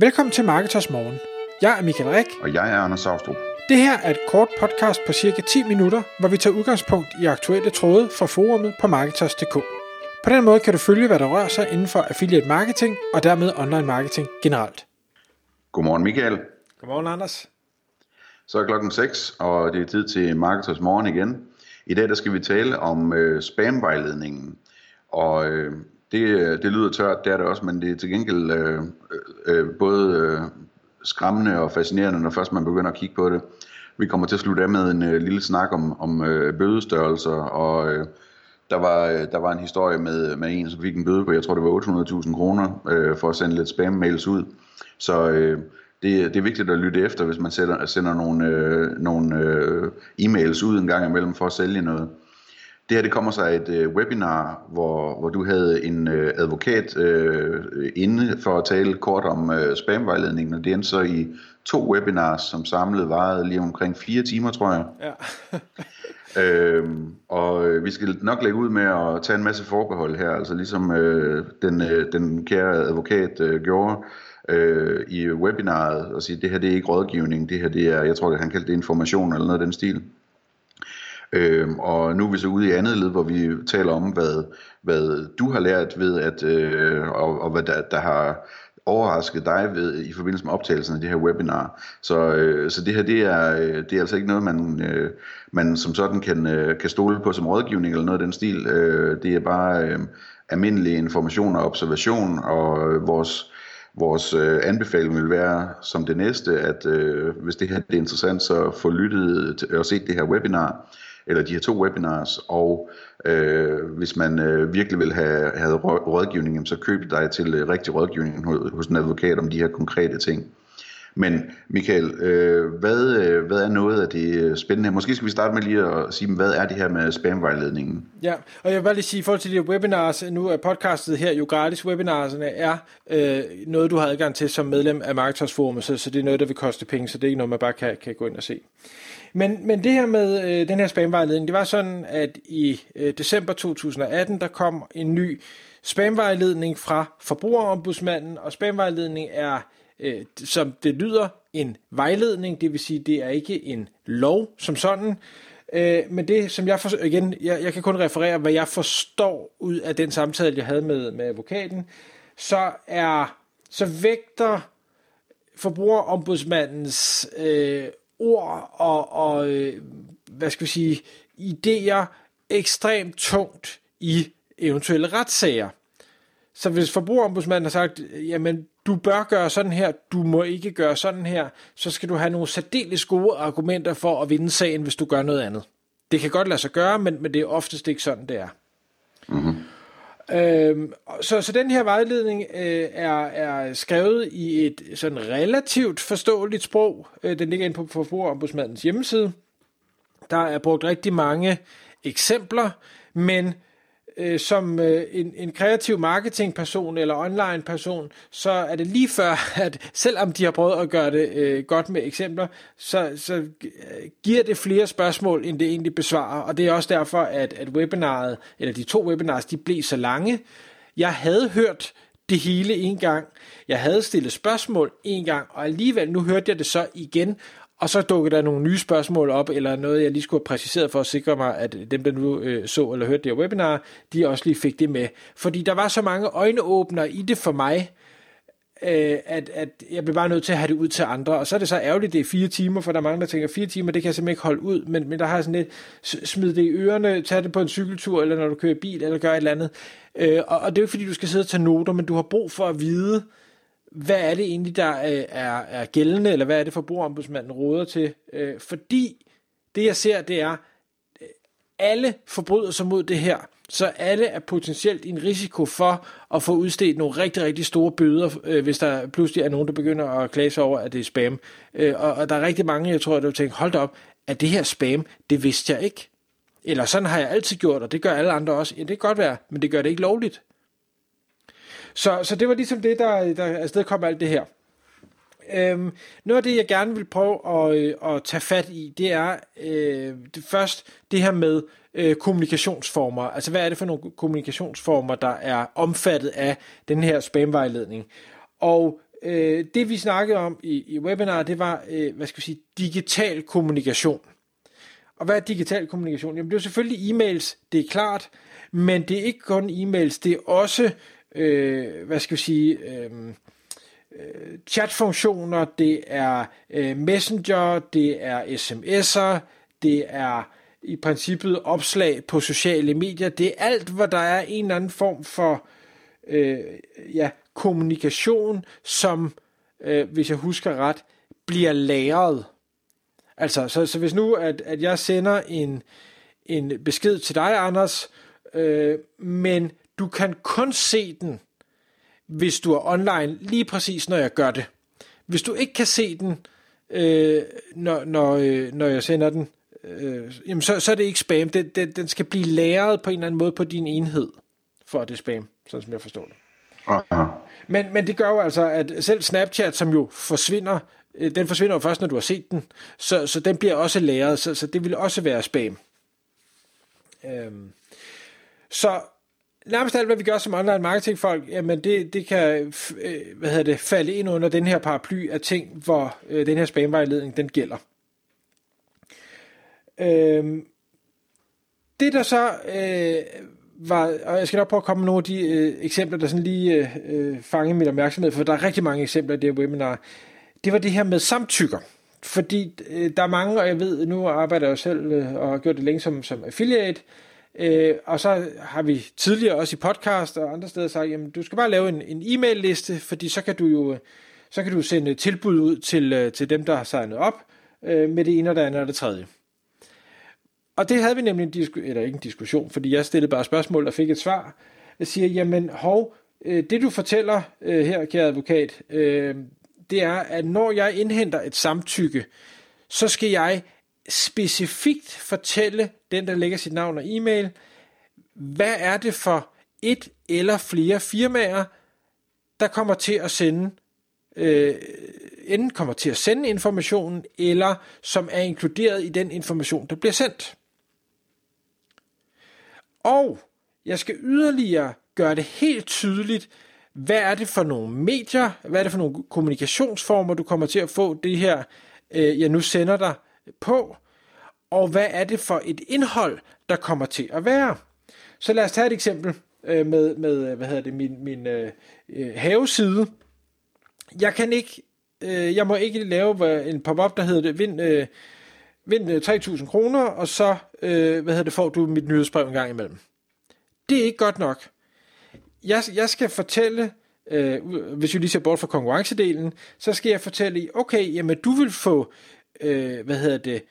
Velkommen til Marketers Morgen. Jeg er Michael Rik. Og jeg er Anders Saustrup. Det her er et kort podcast på cirka 10 minutter, hvor vi tager udgangspunkt i aktuelle tråde fra forumet på Marketers.dk. På den måde kan du følge, hvad der rører sig inden for affiliate marketing og dermed online marketing generelt. Godmorgen Michael. Godmorgen Anders. Så er klokken 6, og det er tid til Marketers Morgen igen. I dag der skal vi tale om øh, spamvejledningen. Og øh, det, øh, det lyder tørt, det er det også, men det er til gengæld øh, øh, øh, både øh, skræmmende og fascinerende, når først man begynder at kigge på det. Vi kommer til at slutte af med en øh, lille snak om, om øh, bødestørrelser, og øh, der, var, øh, der var en historie med, med en, som fik en bøde på, jeg tror det var 800.000 kroner, øh, for at sende lidt spam-mails ud. Så øh, det, det er vigtigt at lytte efter, hvis man sender, sender nogle, øh, nogle øh, e-mails ud en gang imellem for at sælge noget. Det her det kommer sig af et øh, webinar, hvor, hvor du havde en øh, advokat øh, inde for at tale kort om øh, spamvejledningen, og det endte så i to webinars, som samlet varede lige omkring fire timer, tror jeg. Ja. øhm, og øh, vi skal nok lægge ud med at tage en masse forbehold her, altså ligesom øh, den, øh, den kære advokat øh, gjorde øh, i webinaret, og sige, det her det er ikke rådgivning, det her det er, jeg tror det han kaldte det information eller noget af den stil. Øhm, og nu er vi så ude i andet led, hvor vi taler om, hvad, hvad du har lært ved, at, øh, og, og hvad der, der har overrasket dig ved i forbindelse med optagelsen af det her webinar. Så, øh, så det her, det er, øh, det er altså ikke noget, man, øh, man som sådan kan, øh, kan stole på som rådgivning eller noget af den stil. Øh, det er bare øh, almindelig information og observation, og øh, vores Vores øh, anbefaling vil være som det næste, at øh, hvis det her det er interessant, så få lyttet og set det her webinar eller de her to webinars, og øh, hvis man øh, virkelig vil have, have rådgivning, så køb dig til øh, rigtig rådgivning hos, hos en advokat om de her konkrete ting. Men Michael, øh, hvad, øh, hvad er noget af det øh, spændende? Måske skal vi starte med lige at sige, hvad er det her med spamvejledningen? Ja, og jeg vil bare lige sige, i forhold til de webinars, nu er podcastet her jo gratis, webinarserne er øh, noget, du har adgang til som medlem af Marketers Forum, så, så det er noget, der vil koste penge, så det er ikke noget, man bare kan, kan gå ind og se. Men, men det her med øh, den her spamvejledning, det var sådan, at i øh, december 2018, der kom en ny spamvejledning fra Forbrugerombudsmanden, og spamvejledning er, øh, som det lyder, en vejledning, det vil sige, det er ikke en lov som sådan, øh, men det, som jeg for, igen, jeg, jeg kan kun referere, hvad jeg forstår ud af den samtale, jeg havde med, med advokaten, så er, så vægter forbrugerombudsmandens øh, ord og, og øh, hvad skal vi sige, idéer ekstremt tungt i eventuelle retssager. Så hvis forbrugerombudsmanden har sagt, jamen du bør gøre sådan her, du må ikke gøre sådan her, så skal du have nogle særdeles gode argumenter for at vinde sagen, hvis du gør noget andet. Det kan godt lade sig gøre, men, men det er oftest ikke sådan, det er. Mm-hmm. Øhm, så, så den her vejledning øh, er, er skrevet i et sådan relativt forståeligt sprog. Øh, den ligger inde på Forbrugerombudsmandens hjemmeside. Der er brugt rigtig mange eksempler, men øh, som øh, en, en kreativ marketingperson eller online person, så er det lige før, at selvom de har prøvet at gøre det øh, godt med eksempler, så, så øh, giver det flere spørgsmål, end det egentlig besvarer. Og det er også derfor, at, at webinaret, eller de to webinars, de blev så lange. Jeg havde hørt det hele en gang. Jeg havde stillet spørgsmål en gang, og alligevel nu hørte jeg det så igen, og så dukkede der nogle nye spørgsmål op, eller noget, jeg lige skulle have præciseret for at sikre mig, at dem, der nu øh, så eller hørte det her webinar, de også lige fik det med. Fordi der var så mange øjneåbner i det for mig, øh, at, at jeg blev bare nødt til at have det ud til andre. Og så er det så ærgerligt, det er fire timer, for der er mange, der tænker, fire timer, det kan jeg simpelthen ikke holde ud. Men, men der har jeg sådan lidt, smid det i ørerne, tag det på en cykeltur, eller når du kører bil, eller gør et eller andet. Øh, og, og det er jo ikke, fordi du skal sidde og tage noter, men du har brug for at vide, hvad er det egentlig, der øh, er, er gældende, eller hvad er det, forbrugerombudsmanden råder til? Øh, fordi det, jeg ser, det er, øh, alle forbryder sig mod det her, så alle er potentielt i en risiko for at få udstedt nogle rigtig, rigtig store bøder, øh, hvis der pludselig er nogen, der begynder at klage sig over, at det er spam. Øh, og, og der er rigtig mange, jeg tror, der vil tænke, hold da op, at det her spam, det vidste jeg ikke. Eller sådan har jeg altid gjort, og det gør alle andre også. Ja, det kan godt være, men det gør det ikke lovligt. Så, så det var ligesom det, der, der afsted kom alt det her. Øhm, noget af det, jeg gerne vil prøve at, øh, at tage fat i, det er øh, det først det her med øh, kommunikationsformer. Altså, hvad er det for nogle kommunikationsformer, der er omfattet af den her spamvejledning? Og øh, det vi snakkede om i, i webinar, det var, øh, hvad skal vi sige, digital kommunikation. Og hvad er digital kommunikation? Jamen det er selvfølgelig e-mails, det er klart, men det er ikke kun e-mails, det er også, øh, hvad skal vi sige, øh, øh, chatfunktioner, det er øh, messenger, det er sms'er, det er i princippet opslag på sociale medier. Det er alt, hvor der er en eller anden form for øh, ja, kommunikation, som, øh, hvis jeg husker ret, bliver lagret. Altså, så, så hvis nu, at, at jeg sender en, en besked til dig, Anders, øh, men du kan kun se den, hvis du er online, lige præcis når jeg gør det. Hvis du ikke kan se den, øh, når, når, øh, når jeg sender den, øh, jamen så, så er det ikke spam. Det, det, den skal blive læret på en eller anden måde på din enhed, for at det er spam, sådan som jeg forstår det. Aha. Men, men det gør jo altså, at selv Snapchat, som jo forsvinder, øh, den forsvinder jo først, når du har set den, så, så den bliver også læret, så, så det vil også være spam. Øhm. Så nærmest alt, hvad vi gør som online marketingfolk, jamen det, det kan øh, hvad hedder det, falde ind under den her paraply af ting, hvor øh, den her spamvejledning, den gælder. Øhm, det der så øh, var, og jeg skal nok prøve at komme med nogle af de øh, eksempler, der sådan lige øh, øh mit opmærksomhed, for der er rigtig mange eksempler i det her webinar. Det var det her med samtykker. Fordi øh, der er mange, og jeg ved, nu arbejder jeg jo selv øh, og har gjort det længe som, som affiliate, øh, Øh, og så har vi tidligere også i podcast og andre steder sagt, jamen du skal bare lave en, en e-mail liste, fordi så kan du jo så kan du sende tilbud ud til, øh, til dem, der har signet op øh, med det ene og det andet og det tredje. Og det havde vi nemlig en disku- eller ikke en diskussion, fordi jeg stillede bare spørgsmål og fik et svar. Jeg siger, jamen hov, øh, det du fortæller øh, her, kære advokat, øh, det er, at når jeg indhenter et samtykke, så skal jeg specifikt fortælle den, der lægger sit navn og e-mail, hvad er det for et eller flere firmaer, der kommer til at sende øh, enten kommer til at sende informationen, eller som er inkluderet i den information, der bliver sendt. Og jeg skal yderligere gøre det helt tydeligt, hvad er det for nogle medier, hvad er det for nogle kommunikationsformer, du kommer til at få det her, øh, jeg nu sender dig på, og hvad er det for et indhold, der kommer til at være. Så lad os tage et eksempel øh, med, med øh, hvad hedder det, min, min øh, øh, haveside. Jeg kan ikke, øh, jeg må ikke lave en pop-up, der hedder det, vind, øh, vind øh, 3.000 kroner, og så øh, hvad hedder det, får du mit nyhedsbrev en gang imellem. Det er ikke godt nok. Jeg, jeg skal fortælle, øh, hvis vi lige ser bort fra konkurrencedelen, så skal jeg fortælle, okay, jamen du vil få, øh, hvad hedder det,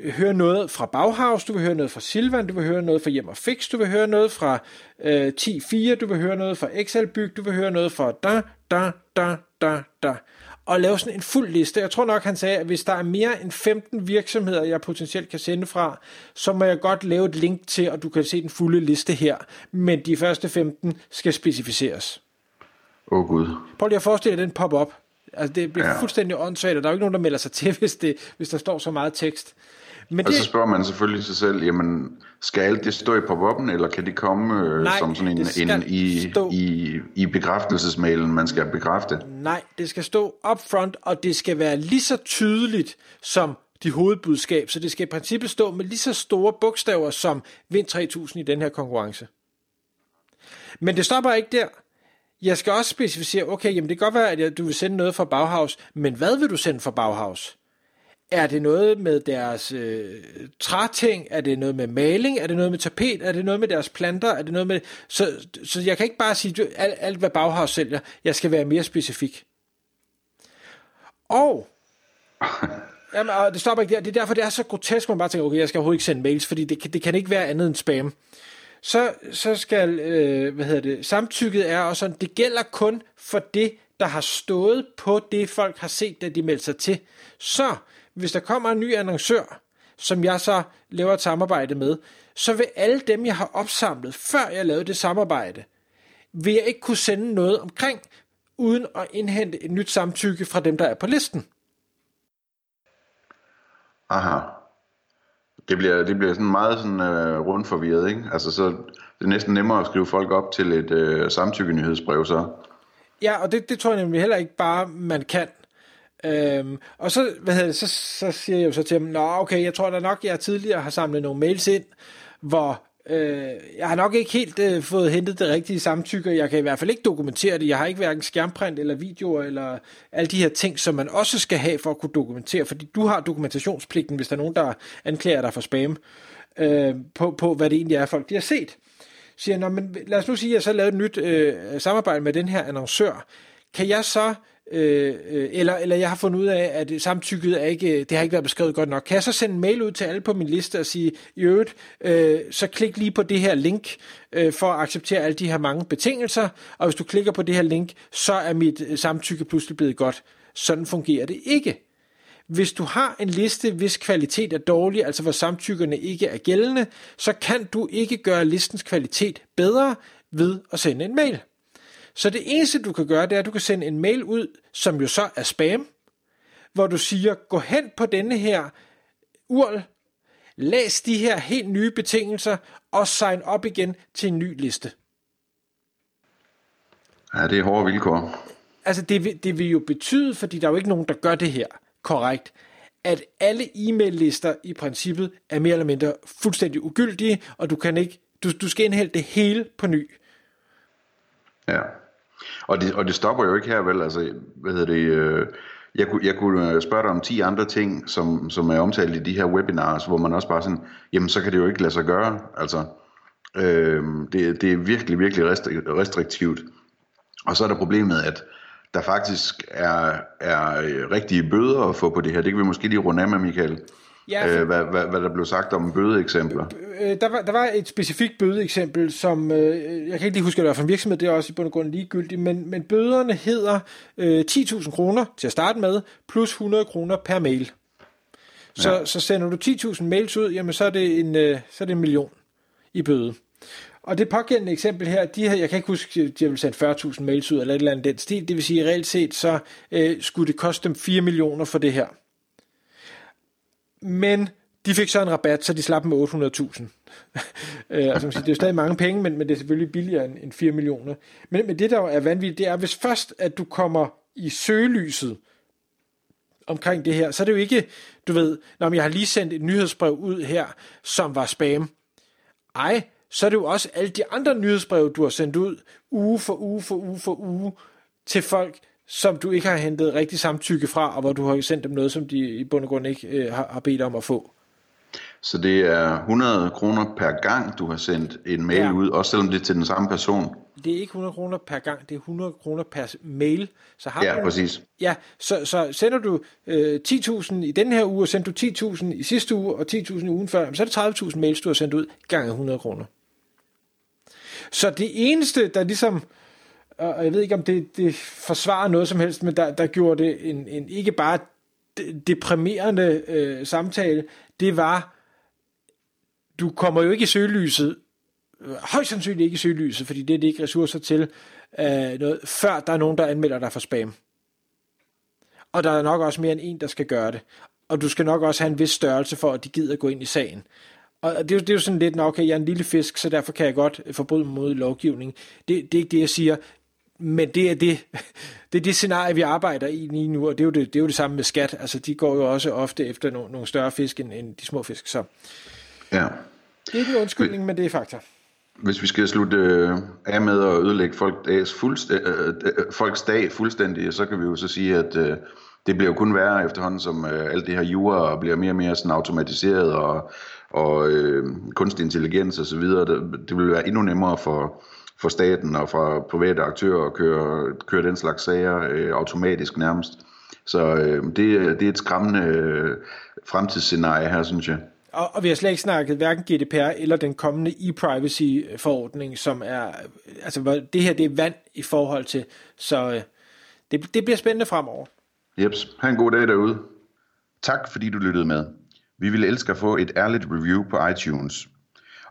høre noget fra Bauhaus, du vil høre noget fra Silvan, du vil høre noget fra Hjem og Fix, du vil høre noget fra øh, 10.4, du vil høre noget fra Excel Byg, du vil høre noget fra da, da, da, da, da og lave sådan en fuld liste. Jeg tror nok, han sagde, at hvis der er mere end 15 virksomheder, jeg potentielt kan sende fra, så må jeg godt lave et link til, og du kan se den fulde liste her. Men de første 15 skal specificeres. Åh oh, Gud. Prøv lige at forestille dig den pop-up. Altså, det bliver ja. fuldstændig åndssvagt, og der er jo ikke nogen, der melder sig til, hvis, det, hvis der står så meget tekst. Men og det... så spørger man selvfølgelig sig selv, jamen, skal alt det stå i pop-up'en, eller kan det komme øh, Nej, som sådan en, en i, stå... i, i bekræftelsesmailen, man skal bekræfte? Nej, det skal stå up front, og det skal være lige så tydeligt som de hovedbudskab, så det skal i princippet stå med lige så store bogstaver som Vind 3000 i den her konkurrence. Men det stopper ikke der. Jeg skal også specificere, okay, jamen det kan godt være, at du vil sende noget fra Bauhaus, men hvad vil du sende fra Bauhaus? Er det noget med deres øh, træting? Er det noget med maling? Er det noget med tapet? Er det noget med deres planter? Er det noget med... Så, så jeg kan ikke bare sige alt, alt, hvad Bauhaus sælger. Jeg skal være mere specifik. Og... Jamen, og det stopper ikke der. Det er derfor, det er så grotesk, man bare tænker, okay, jeg skal overhovedet ikke sende mails, fordi det, det kan ikke være andet end spam. Så, så skal, øh, hvad hedder det, samtykket er også sådan, det gælder kun for det, der har stået på det, folk har set, da de meldte sig til. Så hvis der kommer en ny annoncør, som jeg så laver et samarbejde med, så vil alle dem, jeg har opsamlet, før jeg lavede det samarbejde, vil jeg ikke kunne sende noget omkring, uden at indhente et nyt samtykke fra dem, der er på listen. Aha. Det bliver, det bliver sådan meget sådan, øh, rundt forvirret, ikke? Altså så det er næsten nemmere at skrive folk op til et øh, samtykkenyhedsbrev, så. Ja, og det, det tror jeg nemlig heller ikke bare, man kan. Øhm, og så, hvad hedder det, så, så siger jeg jo så til dem, nå okay, jeg tror da nok, jeg tidligere har samlet nogle mails ind, hvor øh, jeg har nok ikke helt øh, fået hentet det rigtige samtykke, jeg kan i hvert fald ikke dokumentere det, jeg har ikke hverken skærmprint eller videoer, eller alle de her ting, som man også skal have for at kunne dokumentere, fordi du har dokumentationspligten, hvis der er nogen, der anklager dig for spam, øh, på, på hvad det egentlig er, folk de har set. Så siger jeg, men lad os nu sige, at jeg så lavet et nyt øh, samarbejde med den her annoncør, kan jeg så Øh, øh, eller, eller jeg har fundet ud af, at samtykket er ikke, øh, det har ikke været beskrevet godt nok. Kan jeg så sende en mail ud til alle på min liste og sige, i øvrigt, øh, så klik lige på det her link øh, for at acceptere alle de her mange betingelser, og hvis du klikker på det her link, så er mit øh, samtykke pludselig blevet godt. Sådan fungerer det ikke. Hvis du har en liste, hvis kvalitet er dårlig, altså hvor samtykkerne ikke er gældende, så kan du ikke gøre listens kvalitet bedre ved at sende en mail. Så det eneste, du kan gøre, det er, at du kan sende en mail ud, som jo så er spam, hvor du siger, gå hen på denne her URL, læs de her helt nye betingelser, og sign op igen til en ny liste. Ja, det er hårde vilkår. Altså, det vil, det vil jo betyde, fordi der er jo ikke nogen, der gør det her korrekt, at alle e-mail-lister i princippet er mere eller mindre fuldstændig ugyldige, og du kan ikke, du, du skal indhælde det hele på ny. Ja. Og det, og det stopper jo ikke her, vel? Altså, hvad hedder det... Øh, jeg kunne, jeg kunne øh, spørge dig om 10 andre ting, som, som er omtalt i de her webinars, hvor man også bare sådan, jamen så kan det jo ikke lade sig gøre. Altså, øh, det, det er virkelig, virkelig restriktivt. Og så er der problemet, at der faktisk er, er øh, rigtige bøder at få på det her. Det kan vi måske lige runde af med, Michael. Ja, for... øh, hvad, hvad, hvad der blev sagt om bødeeksempler. Øh, der, var, der var et specifikt bødeeksempel, som, øh, jeg kan ikke lige huske, at det var fra en virksomhed, det er også i bund og grund ligegyldigt, men, men bøderne hedder øh, 10.000 kroner til at starte med, plus 100 kroner per mail. Så, ja. så sender du 10.000 mails ud, jamen så er, det en, øh, så er det en million i bøde. Og det pågældende eksempel her, de her, jeg kan ikke huske, de har vel sendt 40.000 mails ud, eller et eller andet den stil, det vil sige, reelt set, så øh, skulle det koste dem 4 millioner for det her. Men de fik så en rabat, så de slap med 800.000. øh, altså, det er jo stadig mange penge, men, men det er selvfølgelig billigere end, end 4 millioner. Men, men det, der er vanvittigt, det er, hvis først, at du kommer i søgelyset omkring det her, så er det jo ikke, du ved, når jeg har lige sendt et nyhedsbrev ud her, som var spam. Ej, så er det jo også alle de andre nyhedsbreve, du har sendt ud, uge for uge for uge for uge, til folk, som du ikke har hentet rigtig samtykke fra, og hvor du har sendt dem noget, som de i bund og grund ikke øh, har, har bedt om at få. Så det er 100 kroner per gang, du har sendt en mail ja. ud, også selvom det er til den samme person? Det er ikke 100 kroner per gang, det er 100 kroner per mail. Så har ja, du, præcis. Ja, så, så sender du øh, 10.000 i den her uge, og sender du 10.000 i sidste uge, og 10.000 i ugen før, så er det 30.000 mails, du har sendt ud, gange 100 kroner. Så det eneste, der ligesom og jeg ved ikke, om det, det forsvarer noget som helst, men der, der gjorde det en, en ikke bare deprimerende øh, samtale, det var, du kommer jo ikke i søgelyset, højst sandsynligt ikke i søgelyset, fordi det er det ikke ressourcer til, øh, noget, før der er nogen, der anmelder dig for spam. Og der er nok også mere end en, der skal gøre det. Og du skal nok også have en vis størrelse for, at de gider gå ind i sagen. Og det er, jo, det er jo sådan lidt, okay, jeg er en lille fisk, så derfor kan jeg godt øh, forbryde mig mod lovgivning. Det, det er ikke det, jeg siger men det er det, det er det scenarie, vi arbejder i lige nu, og det er jo det, det, er jo det samme med skat. Altså, de går jo også ofte efter nogle, nogle større fisk end, end de små fisk. Så ja. det er ikke en undskyldning, men det er fakta. Hvis vi skal slutte øh, af med at ødelægge folk dags fuldstæ- øh, øh, folks dag fuldstændig, så kan vi jo så sige, at det bliver jo kun værre efterhånden, som alt det her jura bliver mere og mere sådan automatiseret, og, og øh, kunstig intelligens osv. Det, det vil være endnu nemmere for, for staten og fra private aktører at køre, køre den slags sager øh, automatisk nærmest. Så øh, det, det er et skræmmende øh, fremtidsscenarie her, synes jeg. Og, og vi har slet ikke snakket hverken GDPR eller den kommende e-privacy-forordning, som er, altså det her det er vand i forhold til, så øh, det, det bliver spændende fremover. Jeps, ha' en god dag derude. Tak fordi du lyttede med. Vi ville elske at få et ærligt review på iTunes.